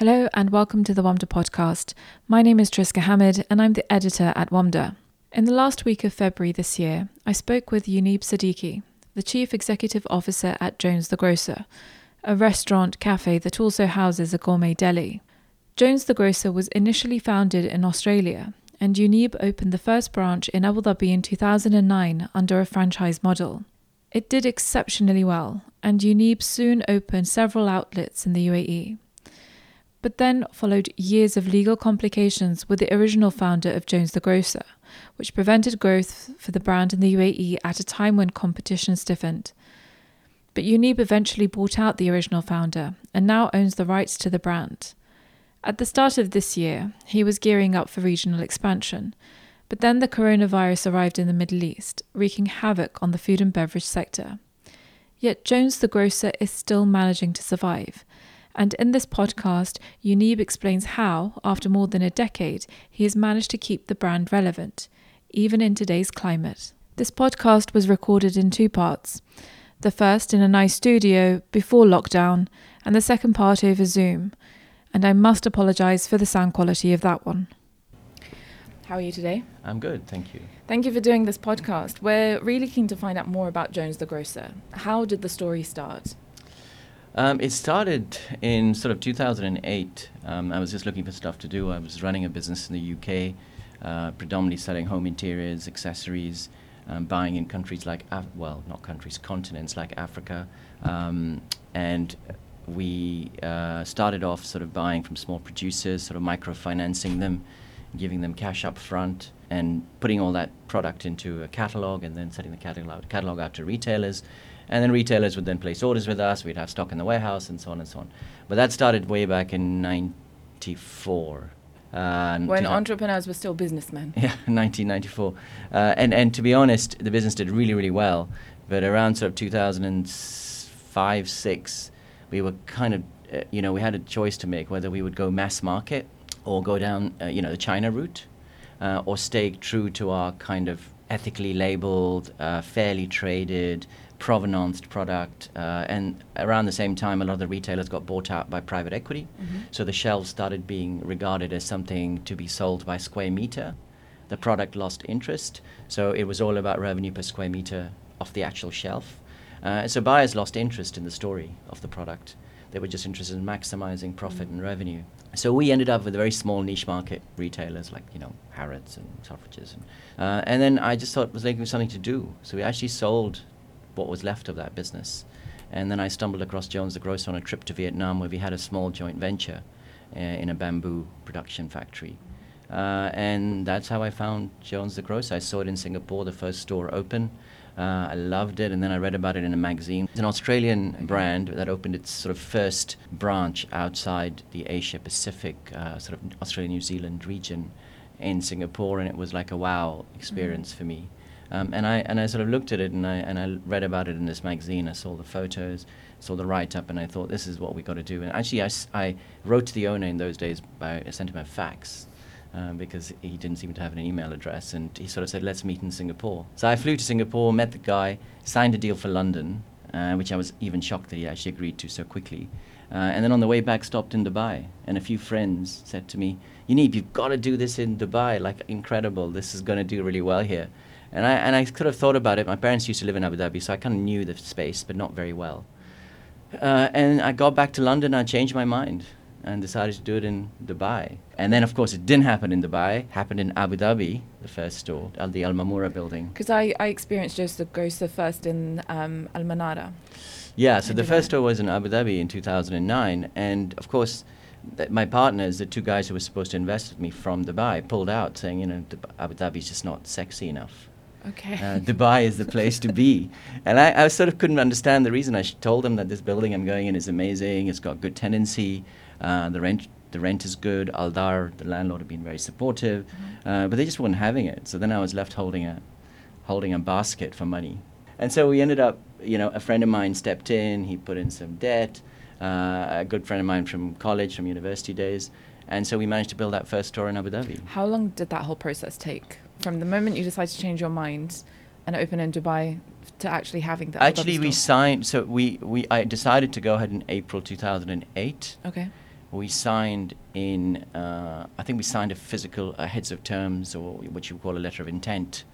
Hello and welcome to the WAMDA podcast. My name is Triska Hamid and I'm the editor at WAMDA. In the last week of February this year, I spoke with Unib Siddiqui, the Chief Executive Officer at Jones the Grocer, a restaurant cafe that also houses a gourmet deli. Jones the Grocer was initially founded in Australia, and Unib opened the first branch in Abu Dhabi in 2009 under a franchise model. It did exceptionally well, and Unib soon opened several outlets in the UAE. But then followed years of legal complications with the original founder of Jones the Grocer, which prevented growth for the brand in the UAE at a time when competition stiffened. But Unib eventually bought out the original founder and now owns the rights to the brand. At the start of this year, he was gearing up for regional expansion, but then the coronavirus arrived in the Middle East, wreaking havoc on the food and beverage sector. Yet Jones the grocer is still managing to survive. And in this podcast, Unib explains how, after more than a decade, he has managed to keep the brand relevant, even in today's climate. This podcast was recorded in two parts the first in a nice studio before lockdown, and the second part over Zoom. And I must apologise for the sound quality of that one. How are you today? I'm good, thank you. Thank you for doing this podcast. We're really keen to find out more about Jones the Grocer. How did the story start? Um, it started in sort of 2008. Um, I was just looking for stuff to do. I was running a business in the UK, uh, predominantly selling home interiors, accessories, um, buying in countries like, Af- well, not countries, continents like Africa. Um, and we uh, started off sort of buying from small producers, sort of microfinancing them, giving them cash up front, and putting all that product into a catalog and then setting the catalog, catalog out to retailers. And then retailers would then place orders with us. We'd have stock in the warehouse and so on and so on. But that started way back in 94. Uh, when entrepreneurs were still businessmen. Yeah, 1994. Uh, and, and to be honest, the business did really, really well. But around sort of 2005, 6, we were kind of, uh, you know, we had a choice to make whether we would go mass market or go down, uh, you know, the China route uh, or stay true to our kind of ethically labeled, uh, fairly traded, provenanced product. Uh, and around the same time, a lot of the retailers got bought out by private equity. Mm-hmm. So the shelves started being regarded as something to be sold by square meter. The product lost interest. So it was all about revenue per square meter off the actual shelf. Uh, so buyers lost interest in the story of the product. They were just interested in maximizing profit mm-hmm. and revenue. So we ended up with a very small niche market retailers like you know Harrods and Selfridges, and, uh, and then I just thought it was looking for something to do. So we actually sold what was left of that business. And then I stumbled across Jones the Grocer on a trip to Vietnam where we had a small joint venture uh, in a bamboo production factory. Uh, and that's how I found Jones the Grocer. I saw it in Singapore, the first store open. Uh, I loved it, and then I read about it in a magazine. It's an Australian brand that opened its sort of first branch outside the Asia Pacific, uh, sort of Australia New Zealand region in Singapore, and it was like a wow experience mm. for me. Um, and I and I sort of looked at it and I and I read about it in this magazine. I saw the photos, saw the write up, and I thought this is what we got to do. And actually, I, I wrote to the owner in those days by I sent him a fax. Um, because he didn't seem to have an email address, and he sort of said, "Let's meet in Singapore." So I flew to Singapore, met the guy, signed a deal for London, uh, which I was even shocked that he actually agreed to so quickly. Uh, and then on the way back, stopped in Dubai, and a few friends said to me, "You need, you've got to do this in Dubai. Like incredible, this is going to do really well here." And I, and I could have thought about it. My parents used to live in Abu Dhabi, so I kind of knew the space, but not very well. Uh, and I got back to London, I changed my mind and decided to do it in Dubai. And then, of course, it didn't happen in Dubai. It happened in Abu Dhabi, the first store, at the Al Mamura building. Because I, I experienced Jones the Grocer first in um, Al Manara. Yeah, so the first store was in Abu Dhabi in 2009. And, of course, th- my partners, the two guys who were supposed to invest with me from Dubai, pulled out saying, you know, Abu Dhabi is just not sexy enough. Okay. Uh, Dubai is the place to be. And I, I, sort of couldn't understand the reason. I told them that this building I'm going in is amazing. It's got good tenancy. Uh, the rent the rent is good. Aldar, the landlord, had been very supportive, mm-hmm. uh, but they just weren't having it. So then I was left holding a holding a basket for money. And so we ended up, you know, a friend of mine stepped in. He put in some debt. Uh, a good friend of mine from college, from university days, and so we managed to build that first store in Abu Dhabi. How long did that whole process take? from the moment you decided to change your mind and open in Dubai to actually having that? Actually, we signed. So we, we I decided to go ahead in April 2008. Okay. We signed in, uh, I think we signed a physical uh, heads of terms or what you would call a letter of intent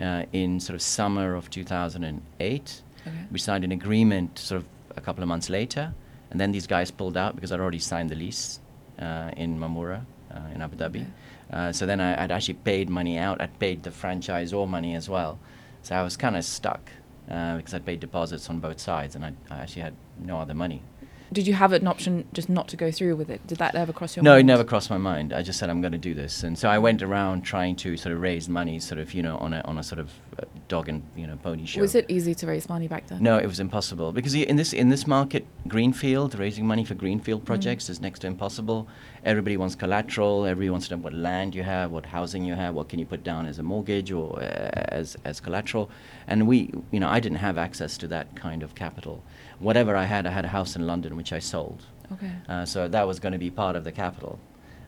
uh, in sort of summer of 2008. Okay. We signed an agreement sort of a couple of months later, and then these guys pulled out because I'd already signed the lease uh, in Mamura uh, in Abu Dhabi. Okay. Uh, so then I, I'd actually paid money out. I'd paid the franchisor money as well. So I was kind of stuck uh, because I'd paid deposits on both sides, and I, I actually had no other money. Did you have an option just not to go through with it? Did that ever cross your No, mind? No, it never crossed my mind. I just said I'm going to do this, and so I went around trying to sort of raise money, sort of you know on a on a sort of uh, dog and you know pony show. Was it easy to raise money back then? No, it was impossible because in this in this market, greenfield raising money for greenfield projects is next to impossible. Everybody wants collateral. Everybody wants to know what land you have, what housing you have, what can you put down as a mortgage or uh, as as collateral. And we, you know, I didn't have access to that kind of capital. Whatever I had, I had a house in London which I sold. Okay. Uh, so that was going to be part of the capital.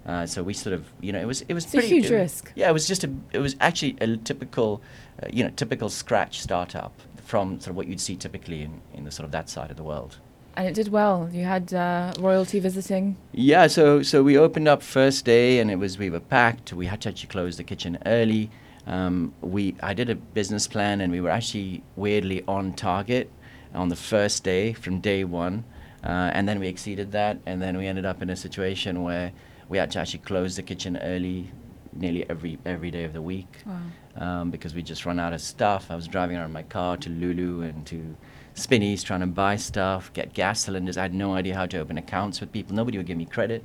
Uh, so we sort of, you know, it was it was It's a huge it- risk. Yeah, it was just a, it was actually a typical, uh, you know, typical scratch startup from sort of what you'd see typically in, in the sort of that side of the world. And it did well. You had uh, royalty visiting. Yeah, so so we opened up first day, and it was we were packed. We had to actually close the kitchen early. Um, we I did a business plan, and we were actually weirdly on target on the first day from day one, uh, and then we exceeded that, and then we ended up in a situation where we had to actually close the kitchen early, nearly every every day of the week Wow. um, because we just run out of stuff. I was driving around my car to Lulu and to Spinneys trying to buy stuff, get gas cylinders. I had no idea how to open accounts with people. Nobody would give me credit,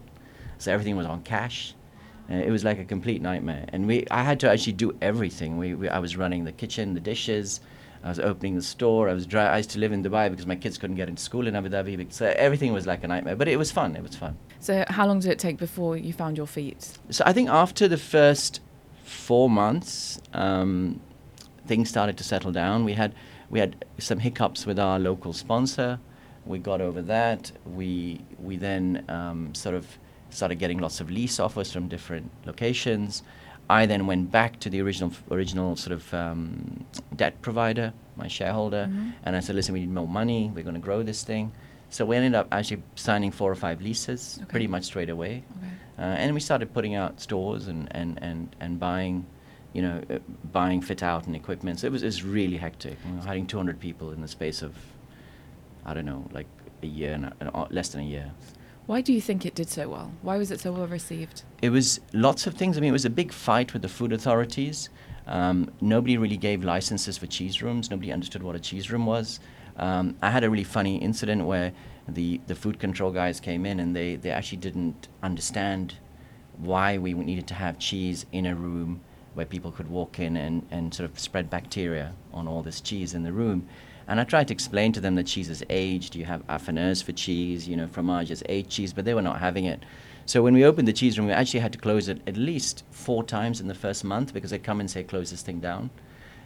so everything was on cash. Uh, it was like a complete nightmare, and we I had to actually do everything. We, we I was running the kitchen, the dishes. I was opening the store. I was dri- I used to live in Dubai because my kids couldn't get into school in Abu Dhabi. So everything was like a nightmare, but it was fun. It was fun. So how long did it take before you found your feet? So I think after the first four months, um, things started to settle down. We had we had some hiccups with our local sponsor. We got over that. We we then um, sort of started getting lots of lease offers from different locations. I then went back to the original original sort of um, debt provider, my shareholder, Mhm. and I said, "Listen, we need more money. We're going to grow this thing." So we ended up actually signing four or five leases Okay. pretty much straight away. Okay. Uh, and we started putting out stores and, and, and, and buying, you know, uh, buying fit out and equipment. So it was, it was really hectic. You know, hiring 200 people in the space of, I don't know, like a year and a- less than a year. Why do you think it did so well? Why was it so well received? It was lots of things. I mean, it was a big fight with the food authorities. Um, nobody really gave licenses for cheese rooms. Nobody understood what a cheese room was. Um, I had a really funny incident where the, the food control guys came in and they, they actually didn't understand why we needed to have cheese in a room where people could walk in and, and sort of spread bacteria on all this cheese in the room. And I tried to explain to them that cheese is aged. You have affineurs for cheese, you know, fromage is aged cheese, but they were not having it. So when we opened the cheese room, we actually had to close it at least four times in the first month because they come and say, close this thing down.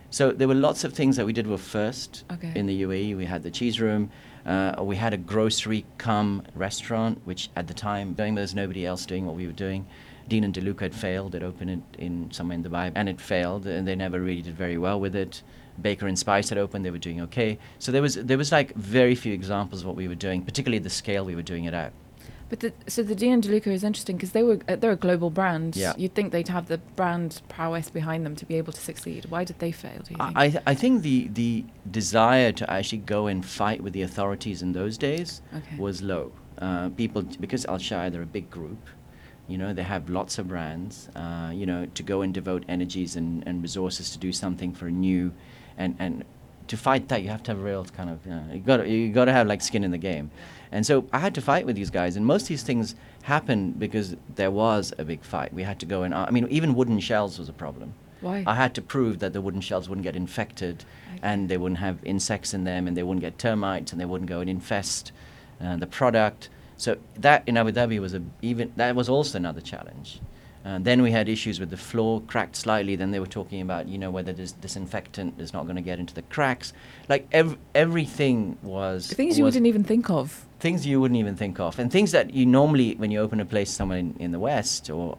So there were lots of things that we did were first Okay. in the UAE. We had the cheese room. Uh, we had a grocery cum restaurant, which at the time, doing there was nobody else doing what we were doing. Dean and DeLuca had failed. They'd opened it in somewhere in Dubai, and it failed, and they never really did very well with it. Baker and Spice had opened; they were doing okay. So there was there was like very few examples of what we were doing, particularly the scale we were doing it at. But the, so the DeLuca is interesting because they were uh, they're a global brand. Yeah. You'd think they'd have the brand prowess behind them to be able to succeed. Why did they fail? Do you think? I, I- I think the, the desire to actually go and fight with the authorities in those days Okay. was low. Uh, people, because Al Shaya, they're a big group, you know, they have lots of brands, uh, you know, to go and devote energies and, and resources to do something for a new, and, and to fight that, you have to have real kind of, you, know, you got you got to have like skin in the game. And so I had to fight with these guys, and most of these things happened because there was a big fight. We had to go and, I mean, even wooden shells was a problem. Why? I had to prove that the wooden shells wouldn't get infected Okay. and they wouldn't have insects in them and they wouldn't get termites and they wouldn't go and infest uh, the product. So that in Abu Dhabi was a even that was also another challenge. Uh, then we had issues with the floor cracked slightly. Then they were talking about you know whether this disinfectant is not going to get into the cracks. Like ev- everything was Things you was wouldn't even think of. things you wouldn't even think of, and things that you normally, when you open a place somewhere in, in the West or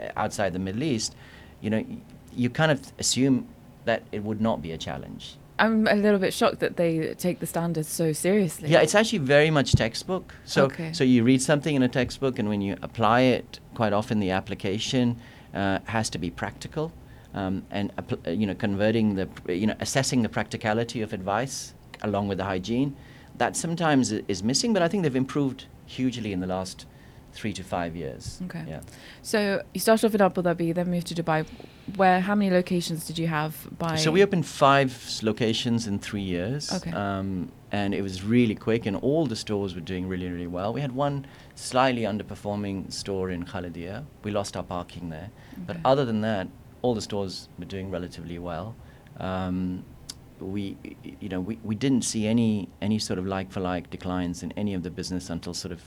uh, outside the Middle East, you know, you kind of assume that it would not be a challenge. I'm a little bit shocked that they take the standards so seriously. Yeah, it's actually very much textbook. So, Okay. so you read something in a textbook, and when you apply it, quite often the application uh, has to be practical, um, and uh, you know, converting the, you know, assessing the practicality of advice along with the hygiene. That sometimes is missing, but I think they've improved hugely in the last three to five years. Okay. Yeah. So you started off in Abu Dhabi, then moved to Dubai. Where? How many locations did you have by? So we opened five locations in three years. Okay. Um, and it was really quick, and all the stores were doing really, really well. We had one slightly underperforming store in Khalidia. We lost our parking there. But other than that, all the stores were doing relatively well. Um, we, you know, we, we didn't see any, any sort of like-for-like declines in any of the business until sort of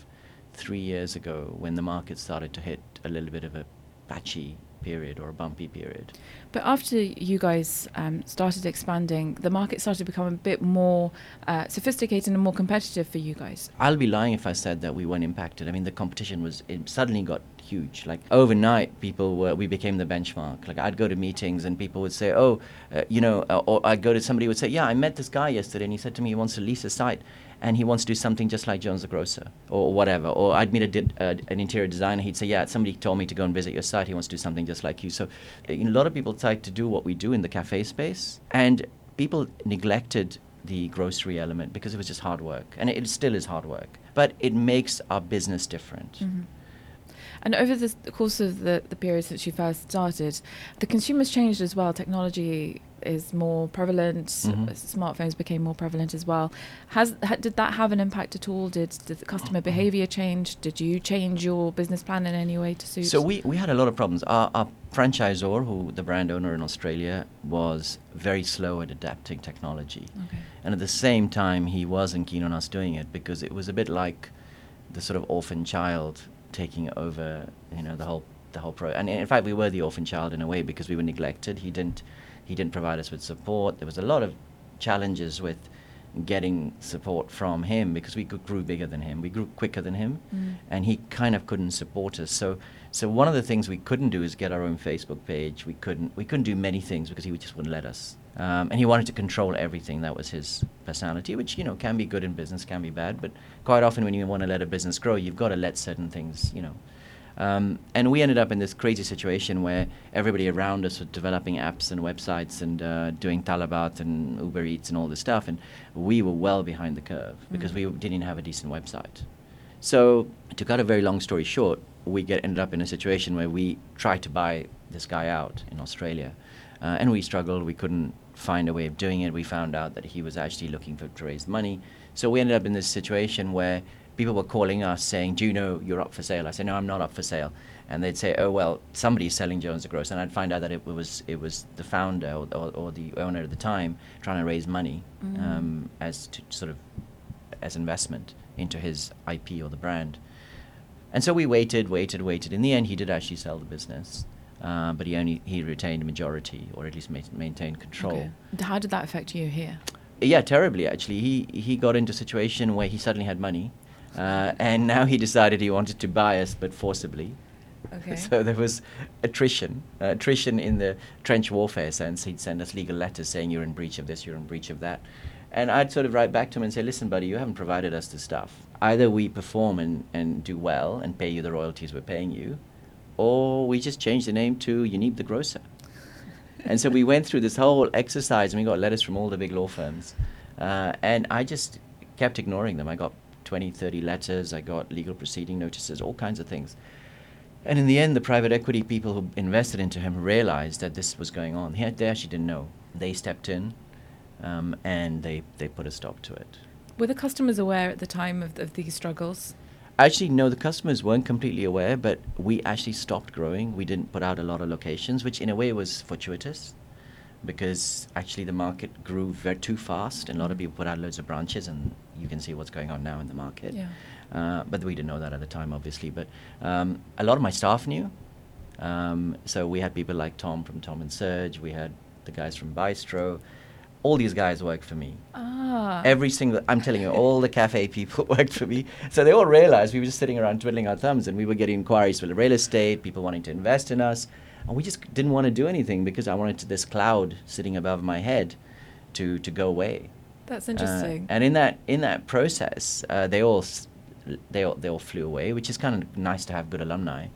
three years ago when the market started to hit a little bit of a patchy period or a bumpy period. But after you guys um, started expanding, the market started to become a bit more uh, sophisticated and more competitive for you guys. I'll be lying if I said that we weren't impacted. I mean, the competition was it suddenly got huge. Like overnight, people were we became the benchmark. Like I'd go to meetings and people would say, "Oh, uh, you know," uh, or I'd go to somebody would say, "Yeah, I met this guy yesterday, and he said to me he wants to lease a site." And he wants to do something just like Jones the Grocer, or whatever. Or I'd meet a uh, an interior designer. He'd say, "Yeah, somebody told me to go and visit your site. He wants to do something just like you." So, uh, you know, a lot of people tried to do what we do in the cafe space, and people neglected the grocery element because it was just hard work, and it still is hard work. But it makes our business different. Mm-hmm. And over the, the course of the, the period since you first started, the consumers changed as well. Technology is more prevalent. Mhm. Smartphones became more prevalent as well. Has ha, did that have an impact at all? Did, did the customer behavior change? Did you change your business plan in any way to suit? So we, we had a lot of problems. Our, our franchisor, who the brand owner in Australia, was very slow at adapting technology. Okay. And at the same time, he wasn't keen on us doing it because it was a bit like the sort of orphan child taking over, you know, the whole the whole pro. And in fact, we were the orphan child in a way because we were neglected. He didn't he didn't provide us with support. There was a lot of challenges with getting support from him because we grew bigger than him. We grew quicker than him, Mm. and he kind of couldn't support us. So, so one of the things we couldn't do is get our own Facebook page. We couldn't we couldn't do many things because he just wouldn't let us. Um, and he wanted to control everything. That was his personality, which you know can be good in business, can be bad. But quite often, when you want to let a business grow, you've got to let certain things, you know. Um, and we ended up in this crazy situation where everybody around us was developing apps and websites and uh, doing Talabat and Uber Eats and all this stuff, and we were well behind the curve because Mm. we didn't have a decent website. So, to cut a very long story short, we get ended up in a situation where we tried to buy this guy out in Australia, uh, and we struggled. We couldn't find a way of doing it. We found out that he was actually looking for to raise money, so we ended up in this situation where people were calling us saying, "Do you know you're up for sale?" I said, "No, I'm not up for sale." And they'd say, "Oh well, somebody's selling Jones the Gross. and I'd find out that it was it was the founder or, or, or the owner at the time trying to raise money Mm. um, as to sort of as investment into his IP or the brand. And so we waited, waited, waited. In the end, he did actually sell the business, uh, but he only he retained a majority, or at least ma- maintained control. Okay. How did that affect you here? Yeah, terribly actually. He he got into a situation where he suddenly had money, uh, and now he decided he wanted to buy us, but forcibly. Okay. So there was attrition, uh, attrition in the trench warfare sense. He'd send us legal letters saying you're in breach of this, you're in breach of that, and I'd sort of write back to him and say, listen, buddy, you haven't provided us the stuff. Either we perform and, and do well and pay you the royalties we're paying you, or we just change the name to Unib the Grocer. and so we went through this whole exercise and we got letters from all the big law firms. Uh, and I just kept ignoring them. I got 20, 30 letters, I got legal proceeding notices, all kinds of things. And in the end, the private equity people who invested into him realized that this was going on. He they actually didn't know. They stepped in um, and they, they put a stop to it. Were the customers aware at the time of, of these struggles? Actually, no, the customers weren't completely aware, but we actually stopped growing. We didn't put out a lot of locations, which in a way was fortuitous because actually the market grew very too fast and a lot of people put out loads of branches and you can see what's going on now in the market. Yeah. Uh, but we didn't know that at the time, obviously. But um, a lot of my staff knew. Um, so we had people like Tom from Tom and Serge. We had the guys from Bistro. All these guys worked for me. Ah. Every single, I'm telling you, all the cafe people worked for me. So they all realized we were just sitting around twiddling our thumbs and we were getting inquiries for the real estate, people wanting to invest in us. And we just didn't want to do anything because I wanted this cloud sitting above my head to to go away. That's Uh, interesting. and in that in that process, uh, they all they all, they all flew away, which is kind of nice to have good alumni.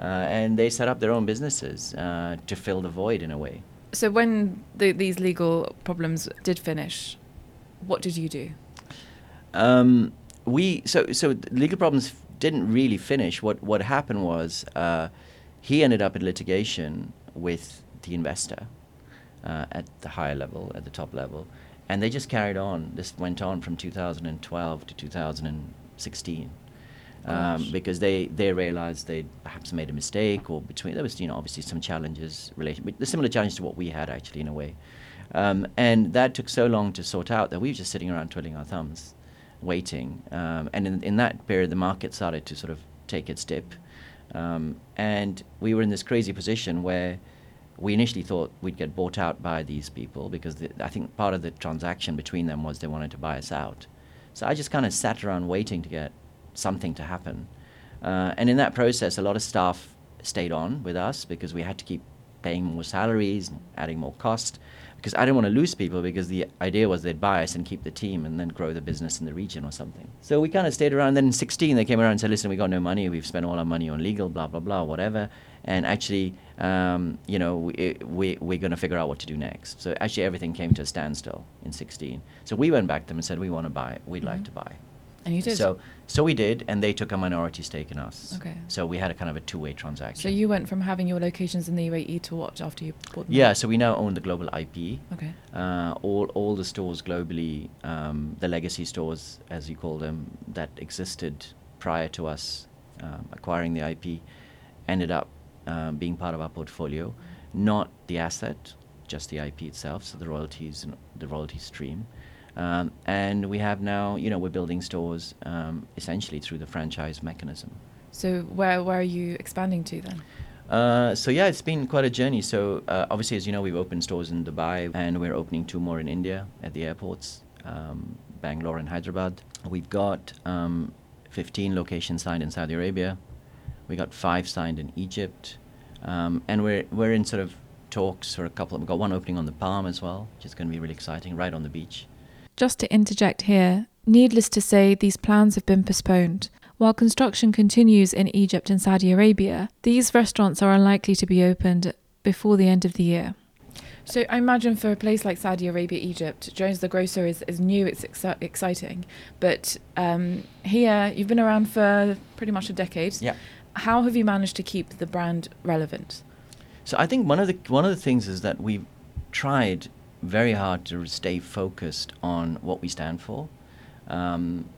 Uh, and they set up their own businesses uh, to fill the void in a way. so when the, these legal problems did finish, what did you do? Um, we so so legal problems didn't really finish. What what happened was uh, he ended up in litigation with the investor uh, at the higher level, at the top level, and they just carried on. This went on from 2012 to 2016. Um, because they, they realized they perhaps made a mistake or between there was you know obviously some challenges related the similar challenge to what we had actually in a way um, and that took so long to sort out that we were just sitting around twiddling our thumbs waiting. Um, and in, in that period, the market started to sort of take its dip. Um, and we were in this crazy position where we initially thought we'd get bought out by these people because the, I think part of the transaction between them was they wanted to buy us out. So I just kind of sat around waiting to get something to happen. Uh, and in that process, a lot of staff stayed on with us because we had to keep paying more salaries, and adding more cost. Because I didn't want to lose people because the idea was they'd buy us and keep the team and then grow the business in the region or something. So we kind of stayed around. Then in 16, they came around and said, listen, we got no money. We've spent all our money on legal, blah, blah, blah, whatever. And actually, um, you know, we, we, we're going to figure out what to do next. So actually, everything came to a standstill in 16. So we went back to them and said, we want to buy. We'd like Mhm. to buy. And you did. So, so we did, and they took a minority stake in us. Okay. So we had a kind of a two-way transaction. So you went from having your locations in the UAE to what after you bought them? Yeah, so we now own the global IP. Okay. Uh, all all the stores globally, um, the legacy stores, as you call them, that existed prior to us um, acquiring the IP, ended up um, being part of our portfolio. Not the asset, just the IP itself. So the royalties and the royalty stream. Um, and we have now, you know, we're building stores um, essentially through the franchise mechanism. So where where are you expanding to then? Uh, so yeah, it's been quite a journey. So uh, obviously, as you know, we've opened stores in Dubai, and we're opening two more in India at the airports, um, Bangalore and Hyderabad. We've got um, 15 locations signed in Saudi Arabia. We got five signed in Egypt, um, and we're we're in sort of talks for a couple. We've got one opening on the Palm as well, which is going to be really exciting, right on the beach. Just to interject here, needless to say, these plans have been postponed. While construction continues in Egypt and Saudi Arabia, these restaurants are unlikely to be opened before the end of the year. So I imagine for a place like Saudi Arabia, Egypt, Jones the Grocer is, is new, it's exci- exciting. But um, here, you've been around for pretty much a decade. Yeah. How have you managed to keep the brand relevant? So I think one of the one of the things is that we've tried very hard to stay focused on what we stand for. Um,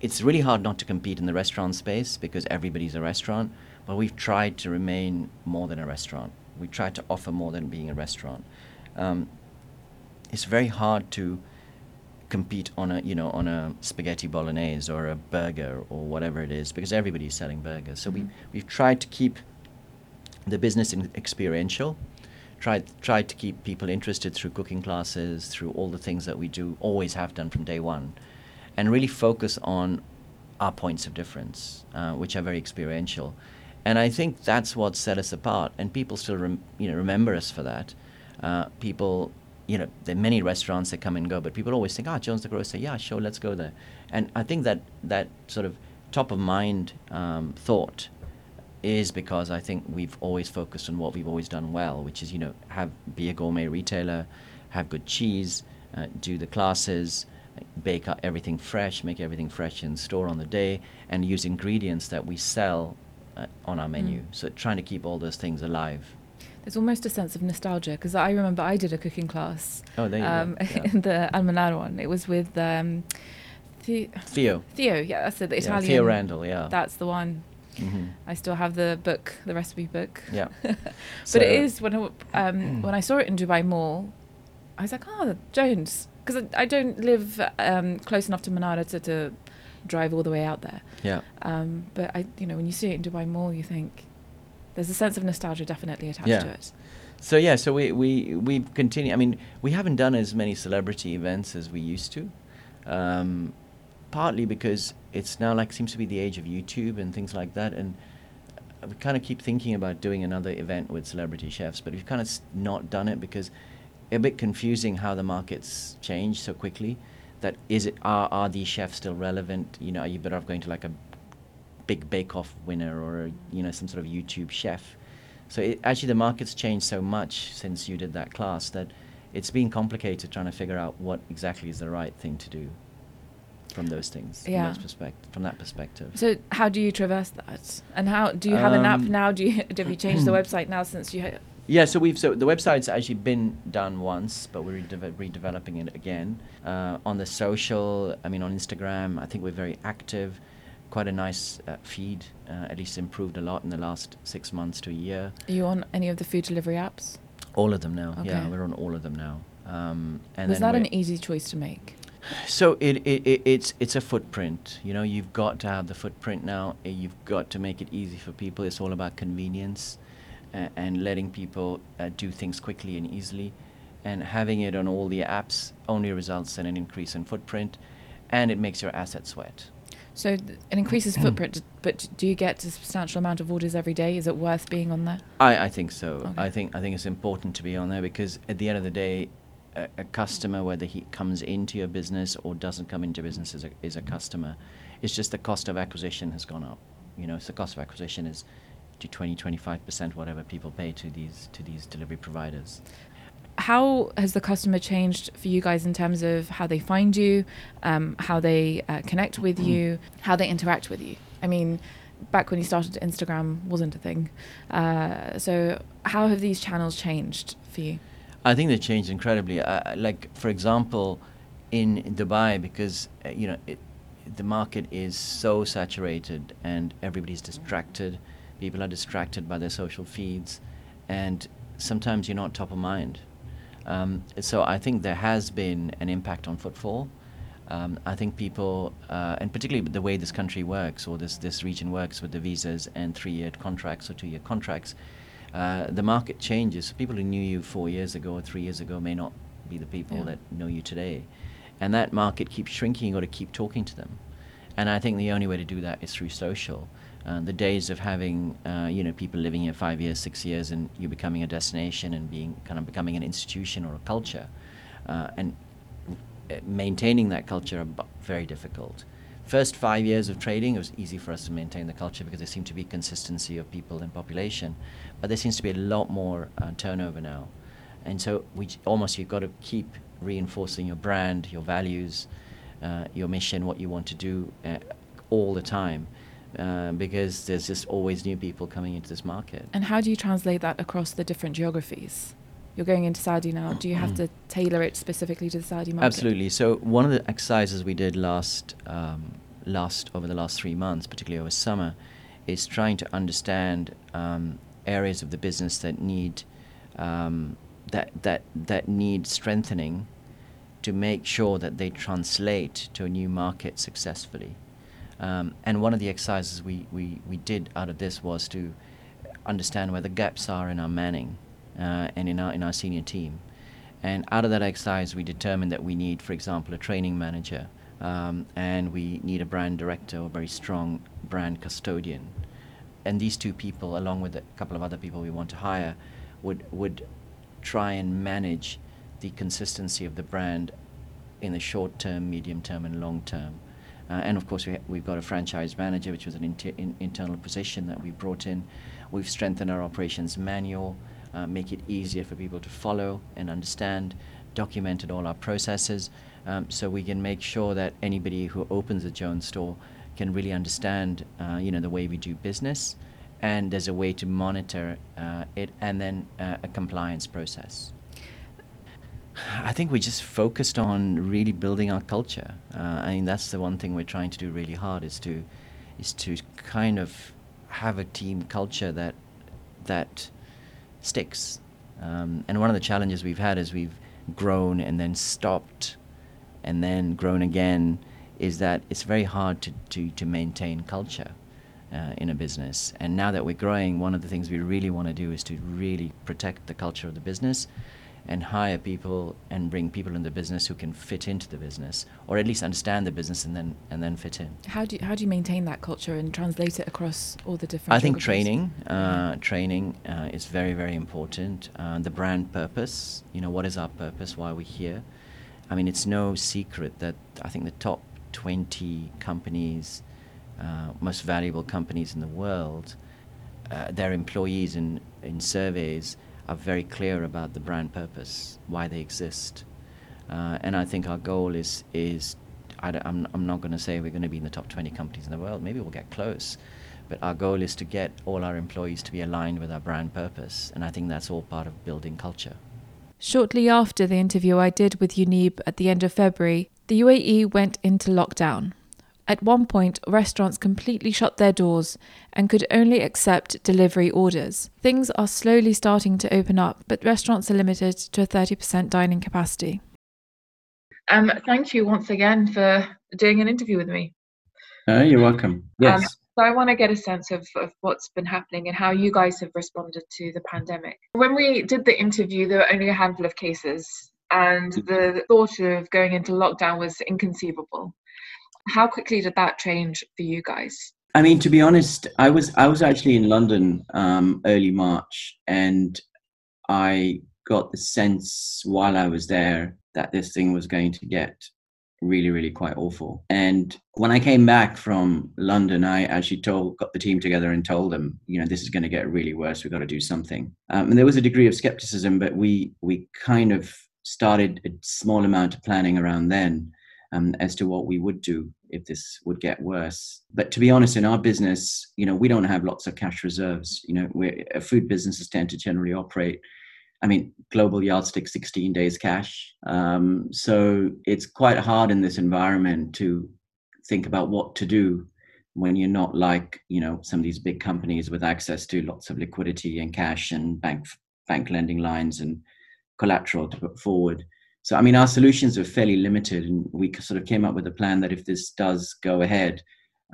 it's really hard not to compete in the restaurant space because everybody's a restaurant, but we've tried to remain more than a restaurant. We tried to offer more than being a restaurant. Um, it's very hard to compete on a you know on a spaghetti bolognese or a burger or whatever it is because everybody's selling burgers. So we Mhm. we've tried to keep the business in experiential. Tried tried to keep people interested through cooking classes, through all the things that we do, always have done from day one, and really focus on our points of difference, uh, which are very experiential. And I think that's what set us apart, and people still rem- you know remember us for that. Uh, people, you know, there are many restaurants that come and go, but people always think, ah, Jones the Grocer, yeah, sure, let's go there. And I think that that sort of top of mind um, thought is because I think we've always focused on what we've always done well, which is you know have be a gourmet retailer, have good cheese, uh, do the classes, bake everything fresh, make everything fresh in store on the day, and use ingredients that we sell uh, on our menu. Mm. So trying to keep all those things alive. There's almost a sense of nostalgia because I remember I did a cooking class Oh, there you um, go. Yeah. in the Almanar one. It was with um, the- Theo. Theo, yeah, that's it, the Yeah, Italian. Theo Randall, yeah. That's the one. Hmm I still have the book, the recipe book. Yeah. but So- it is when I, um, when I saw it in Dubai Mall, I was like, oh, Jones, because I, I don't live um, close enough to Manara to, to drive all the way out there. Yeah. Um, but I, you know, when you see it in Dubai Mall, you think there's a sense of nostalgia definitely attached Yeah. to it. So yeah, so we we we continue. I mean, we haven't done as many celebrity events as we used to, um, partly because it's now like seems to be the age of YouTube and things like that, and we kind of keep thinking about doing another event with celebrity chefs, but we've kind of not done it because a bit confusing how the markets change so quickly. That is it? Are are these chefs still relevant? You know, are you better off going to like a big Bake Off winner or you know some sort of YouTube chef? So it, actually, the market's changed so much since you did that class that it's been complicated trying to figure out what exactly is the right thing to do from those things. Yeah. From, those perspect- from that perspective. So how do you traverse that? And how do you have an app Um, now? Do you have you changed the website now since you? Ha- Yeah, so we've so the website's actually been done once, but we're redeve- redeveloping it again. Uh, on the social, I mean, on Instagram, I think we're very active. Quite a nice uh, feed, uh, at least improved a lot in the last six months to a year. Are you on any of the food delivery apps? All of them now. Yeah, Okay. we're on all of them now. Um, and Was that an easy choice to make? So it, it, it it's it's a footprint. You know, you've got to have the footprint now. uh, You've got to make it easy for people. It's all about convenience, uh, and letting people uh, do things quickly and easily, and having it on all the apps only results in an increase in footprint, and it makes your assets sweat. So th- it increases footprint, but do you get a substantial amount of orders every day? Is it worth being on there? I, I think so. Okay. I think I think it's important to be on there because at the end of the day, a, a customer, whether he comes into your business or doesn't come into business, is a, is a customer. It's just the cost of acquisition has gone up. You know, so the cost of acquisition is to 20, 25 percent whatever people pay to these to these delivery providers. How has the customer changed for you guys in terms of how they find you, um, how they uh, connect with you, how they interact with you? I mean, back when you started, Instagram wasn't a thing. Uh, so how have these channels changed for you? I think they changed incredibly. Uh, like for example, in Dubai, because uh, you know it, the market is so saturated and everybody's distracted. People are distracted by their social feeds, and sometimes you're not top of mind. Um, so I think there has been an impact on footfall. Um, I think people, uh, and particularly the way this country works or this, this region works with the visas and three-year contracts or two-year contracts, uh, the market changes. People who knew you four years ago or three years ago may not be the people Yeah. that know you today. And that market keeps shrinking. You've got to keep talking to them. And I think the only way to do that is through social. Uh, the days of having, uh, you know, people living here five years, six years, and you becoming a destination and being kind of becoming an institution or a culture, uh, and uh, maintaining that culture are very difficult. First five years of trading, it was easy for us to maintain the culture because there seemed to be consistency of people and population, but there seems to be a lot more uh, turnover now, and so we almost you've got to keep reinforcing your brand, your values, uh, your mission, what you want to do, uh, all the time, uh, because there's just always new people coming into this market. And how do you translate that across the different geographies? You're going into Saudi now. Do you have to tailor it specifically to the Saudi market? Absolutely. So one of the exercises we did last um, last over the last three months, particularly over summer, is trying to understand um, areas of the business that need um, that that that need strengthening to make sure that they translate to a new market successfully. Um, and one of the exercises we, we, we did out of this was to understand where the gaps are in our manning and in our, in our senior team. And out of that exercise, we determined that we need, for example, a training manager, um, and we need a brand director or a very strong brand custodian. And these two people, along with a couple of other people we want to hire, would would try and manage the consistency of the brand in the short term, medium term, and long term. Uh, and of course, we, we've got a franchise manager, which was an inter- in, internal position that we brought in. We've strengthened our operations manual, uh, make it easier for people to follow and understand, documented all our processes, um, so we can make sure that anybody who opens a Jones store can really understand, uh, you know, the way we do business, and there's a way to monitor uh, it, and then uh, a compliance process. I think we just focused on really building our culture. Uh, I mean, that's the one thing we're trying to do really hard is to, is to kind of have a team culture that, that sticks. Um, and one of the challenges we've had is we've grown and then stopped, and then grown again. Is that it's very hard to, to, to maintain culture uh, in a business. And now that we're growing, one of the things we really want to do is to really protect the culture of the business and hire people and bring people in the business who can fit into the business or at least understand the business and then and then fit in. How do you, how do you maintain that culture and translate it across all the different? I think training uh, training uh, is very very important. Uh, the brand purpose, you know, what is our purpose? Why are we here? I mean, it's no secret that I think the top 20 companies, uh, most valuable companies in the world, uh, their employees in in surveys are very clear about the brand purpose, why they exist. Uh, and I think our goal is, is I am I'm not going to say we're going to be in the top 20 companies in the world. Maybe we'll get close. But our goal is to get all our employees to be aligned with our brand purpose. And I think that's all part of building culture. Shortly after the interview I did with Unib at the end of February, the UAE went into lockdown. At one point, restaurants completely shut their doors and could only accept delivery orders. Things are slowly starting to open up, but restaurants are limited to a 30% dining capacity. Um, thank you once again for doing an interview with me. Uh, you're welcome. Um, yes. Um, so I want to get a sense of, of what's been happening and how you guys have responded to the pandemic. When we did the interview, there were only a handful of cases, and mm-hmm. the thought of going into lockdown was inconceivable. How quickly did that change for you guys? I mean, to be honest, I was I was actually in London um, early March, and I got the sense while I was there that this thing was going to get really, really quite awful. And when I came back from London, I actually told got the team together and told them, you know, this is going to get really worse. We've got to do something. Um, and there was a degree of skepticism, but we we kind of started a small amount of planning around then um, as to what we would do if this would get worse. But to be honest, in our business, you know, we don't have lots of cash reserves. You know, we're, food businesses tend to generally operate. I mean, global yardstick 16 days cash. Um, so it's quite hard in this environment to think about what to do when you're not like you know some of these big companies with access to lots of liquidity and cash and bank bank lending lines and collateral to put forward so, I mean, our solutions are fairly limited, and we sort of came up with a plan that if this does go ahead,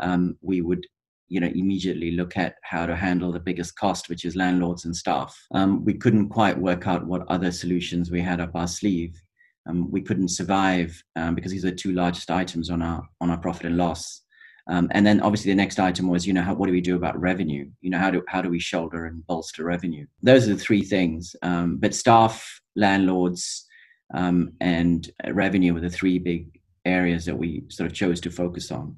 um, we would, you know, immediately look at how to handle the biggest cost, which is landlords and staff. Um, we couldn't quite work out what other solutions we had up our sleeve. Um, we couldn't survive um, because these are the two largest items on our on our profit and loss. Um, and then obviously the next item was, you know, how, what do we do about revenue? You know, how do how do we shoulder and bolster revenue? Those are the three things. Um, but staff, landlords, um, and revenue were the three big areas that we sort of chose to focus on.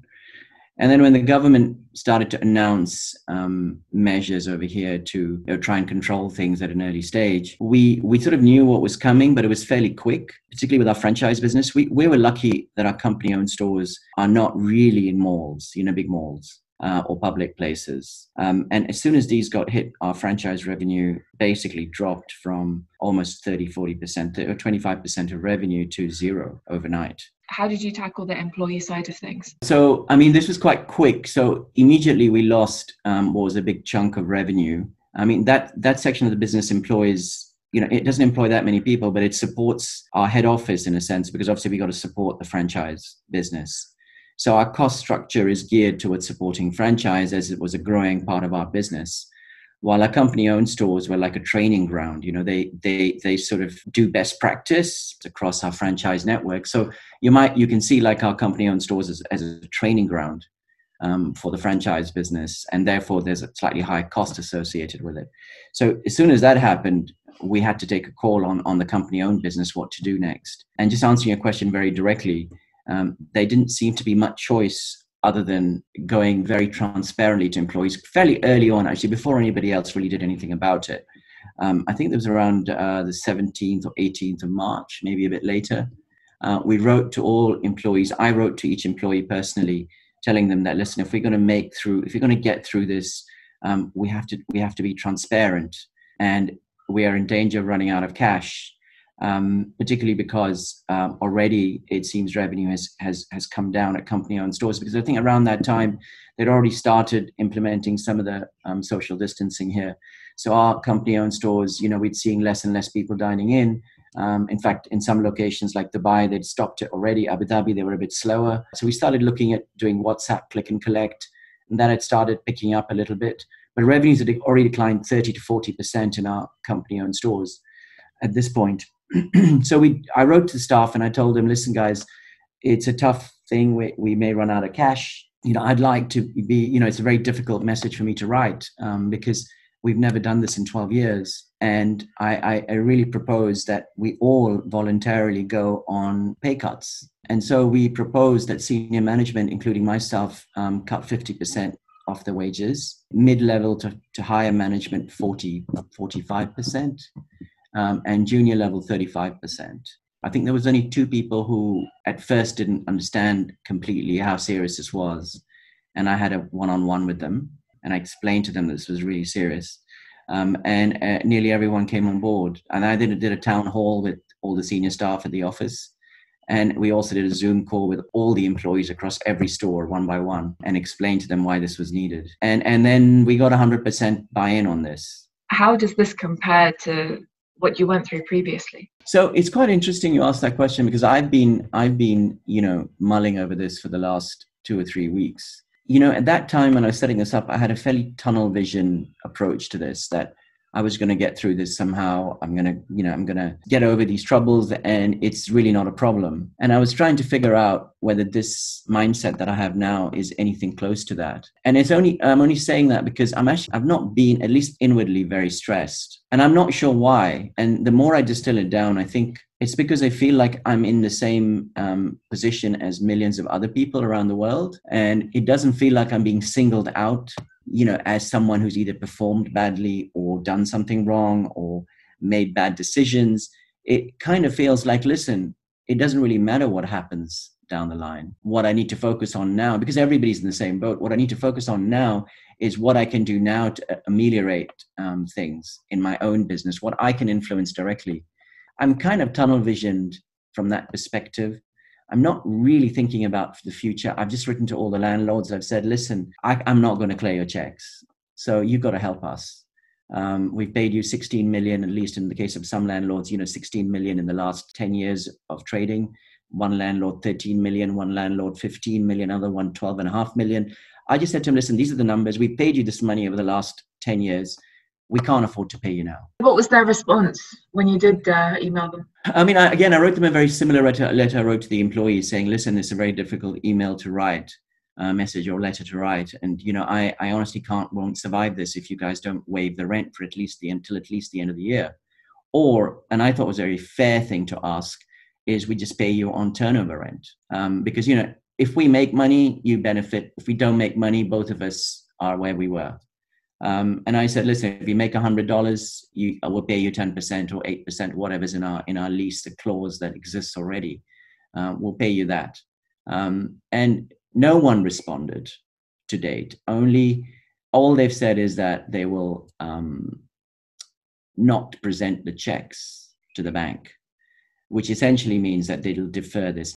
And then when the government started to announce um, measures over here to you know, try and control things at an early stage, we we sort of knew what was coming, but it was fairly quick, particularly with our franchise business. We, we were lucky that our company owned stores are not really in malls, you know, big malls uh, or public places. Um, and as soon as these got hit, our franchise revenue basically dropped from almost 30, 40% or 25% of revenue to zero overnight. How did you tackle the employee side of things? So, I mean, this was quite quick. So, immediately we lost um, what was a big chunk of revenue. I mean, that, that section of the business employs you know, it doesn't employ that many people, but it supports our head office in a sense because obviously we got to support the franchise business. So our cost structure is geared towards supporting franchise as it was a growing part of our business. While our company-owned stores were like a training ground, you know, they they they sort of do best practice across our franchise network. So you might you can see like our company-owned stores as, as a training ground um, for the franchise business, and therefore there's a slightly high cost associated with it. So as soon as that happened, we had to take a call on on the company-owned business what to do next. And just answering your question very directly, um, there didn't seem to be much choice other than going very transparently to employees fairly early on, actually, before anybody else really did anything about it. Um, I think it was around uh, the 17th or 18th of March, maybe a bit later. Uh, we wrote to all employees. I wrote to each employee personally, telling them that listen, if we're going to make through, if we're going to get through this, um, we have to we have to be transparent, and we are in danger of running out of cash um, particularly because um, already it seems revenue has, has, has come down at company owned stores. Because I think around that time, they'd already started implementing some of the um, social distancing here. So our company owned stores, you know, we'd seeing less and less people dining in. Um, in fact, in some locations like Dubai, they'd stopped it already. Abu Dhabi, they were a bit slower. So we started looking at doing WhatsApp click and collect. And then it started picking up a little bit. But revenues had already declined 30 to 40% in our company owned stores at this point so we, I wrote to the staff and I told them, listen, guys, it's a tough thing. We, we may run out of cash. You know, I'd like to be, you know, it's a very difficult message for me to write um, because we've never done this in 12 years. And I, I, I really propose that we all voluntarily go on pay cuts. And so we proposed that senior management, including myself, um, cut 50% off the wages, mid level to, to higher management, 40, 45%, um, and junior level, 35%. I think there was only two people who at first didn't understand completely how serious this was. And I had a one on one with them and I explained to them this was really serious. Um, and uh, nearly everyone came on board. And I did, did a town hall with all the senior staff at the office. And we also did a Zoom call with all the employees across every store one by one and explained to them why this was needed. And, and then we got 100% buy in on this. How does this compare to what you went through previously? So it's quite interesting you asked that question because I've been I've been you know mulling over this for the last two or three weeks. You know, at that time when I was setting this up, I had a fairly tunnel vision approach to this that I was going to get through this somehow. I'm going to, you know, I'm going to get over these troubles and it's really not a problem. And I was trying to figure out whether this mindset that I have now is anything close to that. And it's only, I'm only saying that because I'm actually, I've not been, at least inwardly, very stressed. And I'm not sure why. And the more I distill it down, I think it's because I feel like I'm in the same um, position as millions of other people around the world. And it doesn't feel like I'm being singled out you know, as someone who's either performed badly or done something wrong or made bad decisions, it kind of feels like, listen, it doesn't really matter what happens down the line. What I need to focus on now, because everybody's in the same boat, what I need to focus on now is what I can do now to ameliorate um, things in my own business, what I can influence directly. I'm kind of tunnel visioned from that perspective. I'm not really thinking about the future. I've just written to all the landlords. I've said, listen, I, am not going to clear your checks. So you've got to help us. Um, we've paid you 16 million, at least in the case of some landlords, you know, 16 million in the last 10 years of trading. One landlord, 13 million, one landlord, 15 million, another one, 12 and a half million. I just said to him, listen, these are the numbers. We paid you this money over the last 10 years we can't afford to pay you now. What was their response when you did uh, email them? I mean, I, again, I wrote them a very similar letter, letter I wrote to the employees saying, listen, it's a very difficult email to write, uh, message or letter to write. And, you know, I, I honestly can't, won't survive this if you guys don't waive the rent for at least the, until at least the end of the year. Or, and I thought was a very fair thing to ask, is we just pay you on turnover rent. Um, because, you know, if we make money, you benefit. If we don't make money, both of us are where we were. Um, and I said, listen, if you make hundred dollars, you I will pay you ten percent or eight percent, whatever's in our in our lease, the clause that exists already. Uh, we'll pay you that. Um, and no one responded to date. Only all they've said is that they will um, not present the checks to the bank, which essentially means that they'll defer this.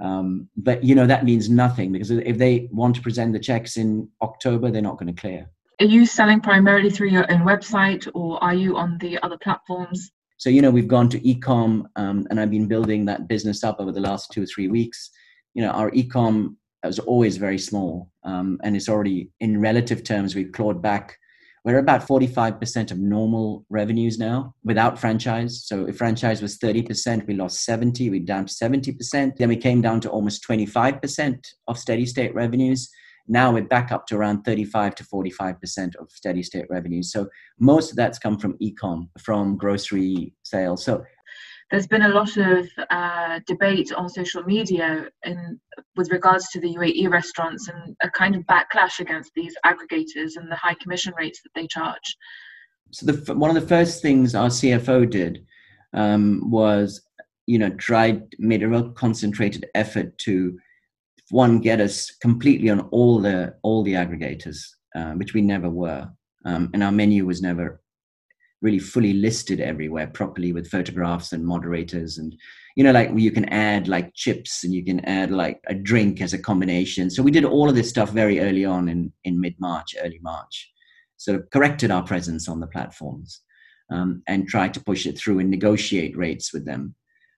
Um, but you know that means nothing because if they want to present the checks in October, they're not going to clear. Are you selling primarily through your own website or are you on the other platforms? So, you know, we've gone to ecom um, and I've been building that business up over the last two or three weeks. You know, our ecom was always very small um, and it's already, in relative terms, we've clawed back. We're about 45% of normal revenues now without franchise. So if franchise was 30%, we lost 70, we're down to 70%. Then we came down to almost 25% of steady state revenues now we're back up to around 35 to 45% of steady state revenues. So most of that's come from e-com, from grocery sales. So there's been a lot of uh, debate on social media in with regards to the UAE restaurants and a kind of backlash against these aggregators and the high commission rates that they charge. So the, one of the first things our CFO did um, was, you know, tried made a real concentrated effort to one get us completely on all the all the aggregators, uh, which we never were, um, and our menu was never really fully listed everywhere properly with photographs and moderators and you know like you can add like chips and you can add like a drink as a combination. So we did all of this stuff very early on in in mid march early march. Sort of corrected our presence on the platforms um, and tried to push it through and negotiate rates with them.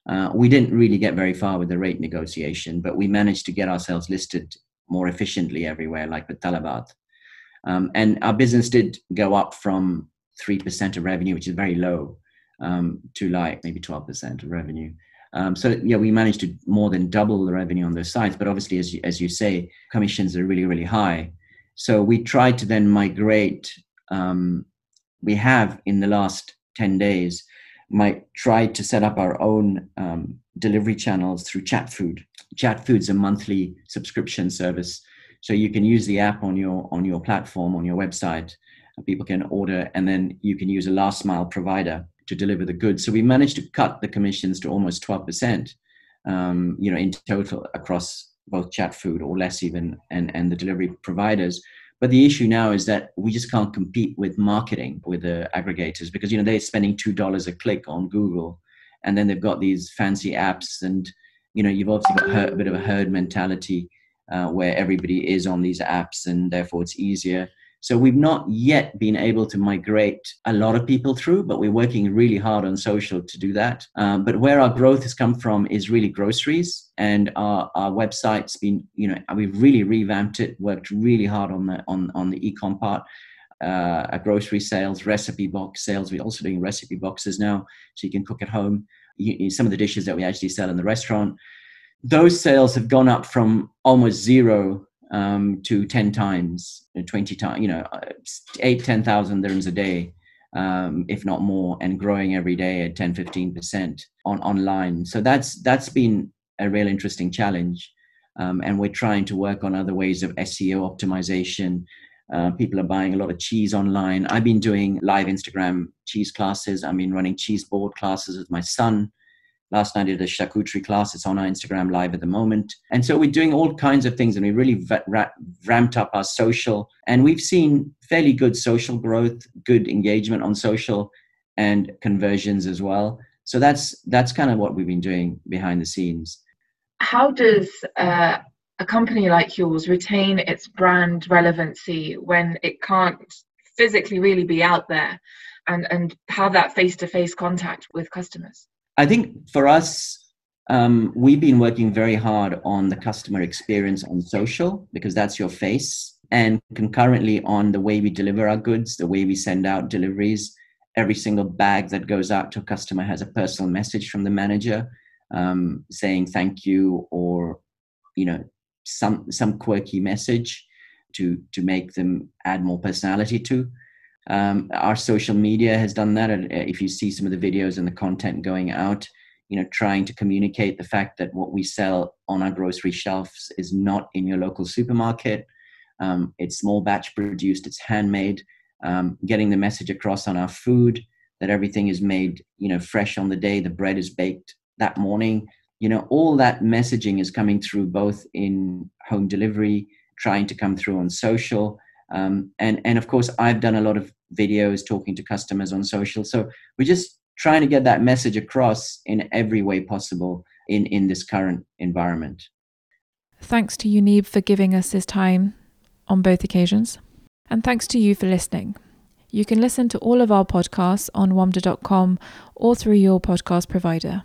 Uh, we didn't really get very far with the rate negotiation, but we managed to get ourselves listed more efficiently everywhere, like with Talabat. Um, and our business did go up from 3% of revenue, which is very low, um, to like maybe 12% of revenue. Um, so yeah, we managed to more than double the revenue on those sites. But obviously, as you, as you say, commissions are really really high. So we tried to then migrate. Um, we have in the last 10 days might try to set up our own um, delivery channels through ChatFood. Chat Food's a monthly subscription service, so you can use the app on your on your platform on your website. People can order, and then you can use a last mile provider to deliver the goods. So we managed to cut the commissions to almost twelve percent, um, you know, in total across both ChatFood or less even, and and the delivery providers. But the issue now is that we just can't compete with marketing with the aggregators because you know they're spending two dollars a click on Google, and then they've got these fancy apps, and you know you've obviously got a bit of a herd mentality uh, where everybody is on these apps, and therefore it's easier. So we've not yet been able to migrate a lot of people through, but we're working really hard on social to do that. Um, but where our growth has come from is really groceries, and our, our website's been, you know, we've really revamped it, worked really hard on the on on the ecom part. Uh, grocery sales, recipe box sales. We're also doing recipe boxes now, so you can cook at home. You, some of the dishes that we actually sell in the restaurant, those sales have gone up from almost zero um, to 10 times, 20 times, you know, uh, eight, 10,000 dirhams a day, um, if not more, and growing every day at 10, 15% on online. So that's, that's been a real interesting challenge. Um, and we're trying to work on other ways of SEO optimization. Uh, people are buying a lot of cheese online. I've been doing live Instagram cheese classes. I've been running cheese board classes with my son. Last night I did a charcuterie class. It's on our Instagram live at the moment. And so we're doing all kinds of things and we really ra- ramped up our social. And we've seen fairly good social growth, good engagement on social and conversions as well. So that's that's kind of what we've been doing behind the scenes. How does uh, a company like yours retain its brand relevancy when it can't physically really be out there and, and have that face to face contact with customers? I think for us, um, we've been working very hard on the customer experience on social because that's your face, and concurrently on the way we deliver our goods, the way we send out deliveries. Every single bag that goes out to a customer has a personal message from the manager um, saying thank you or you know some some quirky message to to make them add more personality to. Um, our social media has done that. And uh, if you see some of the videos and the content going out, you know, trying to communicate the fact that what we sell on our grocery shelves is not in your local supermarket. Um, it's small batch produced. It's handmade. Um, getting the message across on our food that everything is made, you know, fresh on the day. The bread is baked that morning. You know, all that messaging is coming through both in home delivery, trying to come through on social, um, and and of course I've done a lot of videos talking to customers on social. So we're just trying to get that message across in every way possible in, in this current environment. Thanks to Yunib for giving us his time on both occasions. And thanks to you for listening. You can listen to all of our podcasts on wamda.com or through your podcast provider.